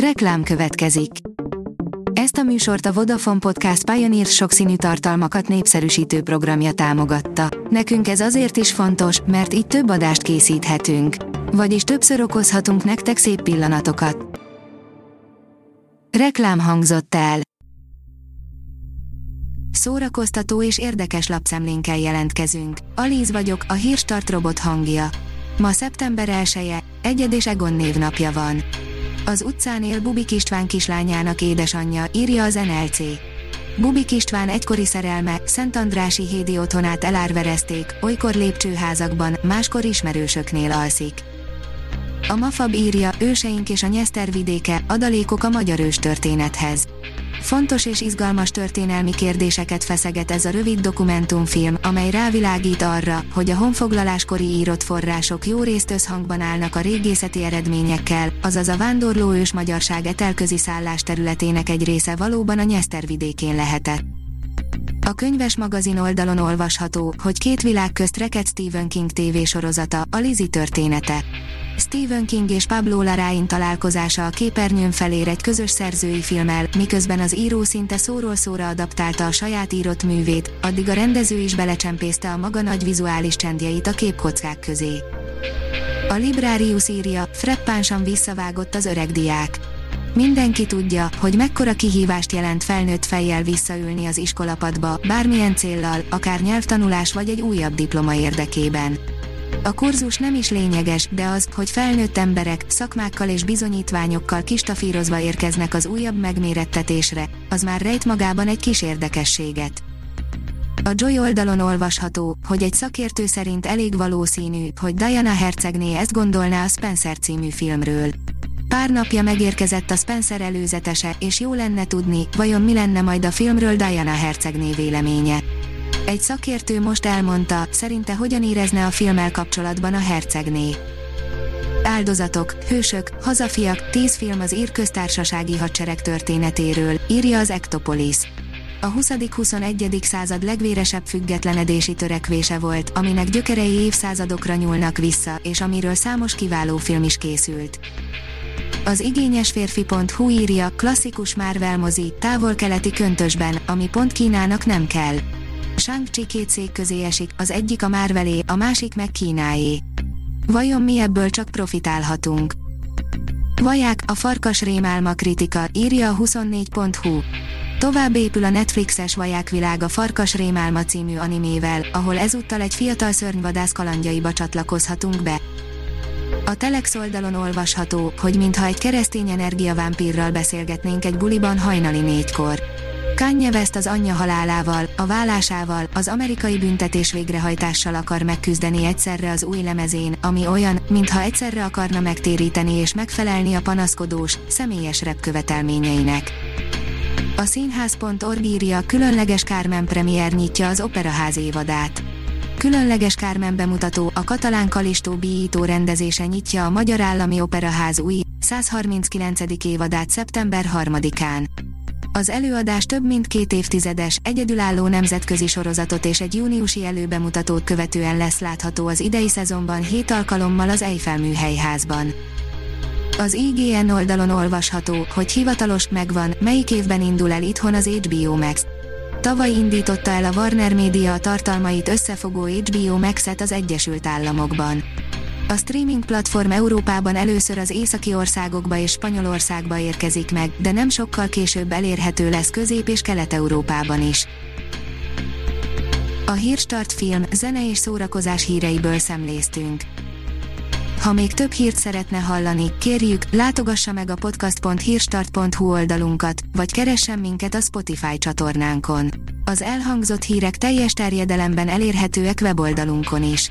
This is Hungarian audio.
Reklám következik. Ezt a műsort a Vodafone Podcast Pioneer sokszínű tartalmakat népszerűsítő programja támogatta. Nekünk ez azért is fontos, mert így több adást készíthetünk. Vagyis többször okozhatunk nektek szép pillanatokat. Reklám hangzott el. Szórakoztató és érdekes lapszemlénkkel jelentkezünk. Alíz vagyok, a hírstart robot hangja. Ma szeptember 1-e, Egyed és Egon névnapja van. Az utcán él Bubik István kislányának édesanyja, írja az NLC. Bubik István egykori szerelme, Szent Andrási hédi otthonát elárverezték, olykor lépcsőházakban, máskor ismerősöknél alszik. A Mafab írja, őseink és a Nyeszter vidéke, adalékok a magyar ős történethez. Fontos és izgalmas történelmi kérdéseket feszeget ez a rövid dokumentumfilm, amely rávilágít arra, hogy a honfoglaláskori írott források jó részt összhangban állnak a régészeti eredményekkel, azaz a vándorló ős magyarság etelközi szállás területének egy része valóban a Nyeszter vidékén lehetett. A könyves magazin oldalon olvasható, hogy két világ közt reked Stephen King tévésorozata, a Lizzie története. Stephen King és Pablo Larraín találkozása a képernyőn felér egy közös szerzői filmmel, miközben az író szinte szóról szóra adaptálta a saját írott művét, addig a rendező is belecsempészte a maga nagy vizuális csendjeit a képkockák közé. A Librarius írja, freppánsan visszavágott az öreg diák. Mindenki tudja, hogy mekkora kihívást jelent felnőtt fejjel visszaülni az iskolapadba, bármilyen céllal, akár nyelvtanulás vagy egy újabb diploma érdekében. A kurzus nem is lényeges, de az, hogy felnőtt emberek, szakmákkal és bizonyítványokkal kistafírozva érkeznek az újabb megmérettetésre, az már rejt magában egy kis érdekességet. A Joy oldalon olvasható, hogy egy szakértő szerint elég valószínű, hogy Diana hercegné ezt gondolná a Spencer című filmről. Pár napja megérkezett a Spencer előzetese, és jó lenne tudni, vajon mi lenne majd a filmről Diana hercegné véleménye. Egy szakértő most elmondta, szerinte hogyan érezne a filmmel kapcsolatban a hercegné. Áldozatok, hősök, hazafiak, tíz film az ír köztársasági hadsereg történetéről, írja az Ektopolis. A 20.-21. század legvéresebb függetlenedési törekvése volt, aminek gyökerei évszázadokra nyúlnak vissza, és amiről számos kiváló film is készült. Az igényes férfi.hu írja, klasszikus Marvel mozi, távol-keleti köntösben, ami pont Kínának nem kell. Shang-Chi két szék közé esik, az egyik a Marvelé, a másik meg Kínáé. Vajon mi ebből csak profitálhatunk? Vaják, a farkas rémálma kritika, írja a 24.hu. Tovább épül a Netflixes Vaják világa Farkas rémálma című animével, ahol ezúttal egy fiatal szörnyvadász kalandjaiba csatlakozhatunk be. A Telex oldalon olvasható, hogy mintha egy keresztény energiavámpírral beszélgetnénk egy buliban hajnali négykor. Kanye West az anyja halálával, a vállásával, az amerikai büntetés végrehajtással akar megküzdeni egyszerre az új lemezén, ami olyan, mintha egyszerre akarna megtéríteni és megfelelni a panaszkodós, személyes rep követelményeinek. A színház.org írja, különleges Carmen premier nyitja az operaház évadát. Különleges Carmen bemutató, a katalán Kalistó bíjító rendezése nyitja a Magyar Állami Operaház új, 139. évadát szeptember 3-án. Az előadás több mint két évtizedes, egyedülálló nemzetközi sorozatot és egy júniusi előbemutatót követően lesz látható az idei szezonban hét alkalommal az Eiffel műhelyházban. Az IGN oldalon olvasható, hogy hivatalos megvan, melyik évben indul el itthon az HBO Max. Tavaly indította el a Warner Media a tartalmait összefogó HBO Max-et az Egyesült Államokban. A streaming platform Európában először az északi országokba és Spanyolországba érkezik meg, de nem sokkal később elérhető lesz Közép- és Kelet-Európában is. A Hírstart film, zene és szórakozás híreiből szemléztünk. Ha még több hírt szeretne hallani, kérjük, látogassa meg a podcast.hírstart.hu oldalunkat, vagy keressen minket a Spotify csatornánkon. Az elhangzott hírek teljes terjedelemben elérhetőek weboldalunkon is.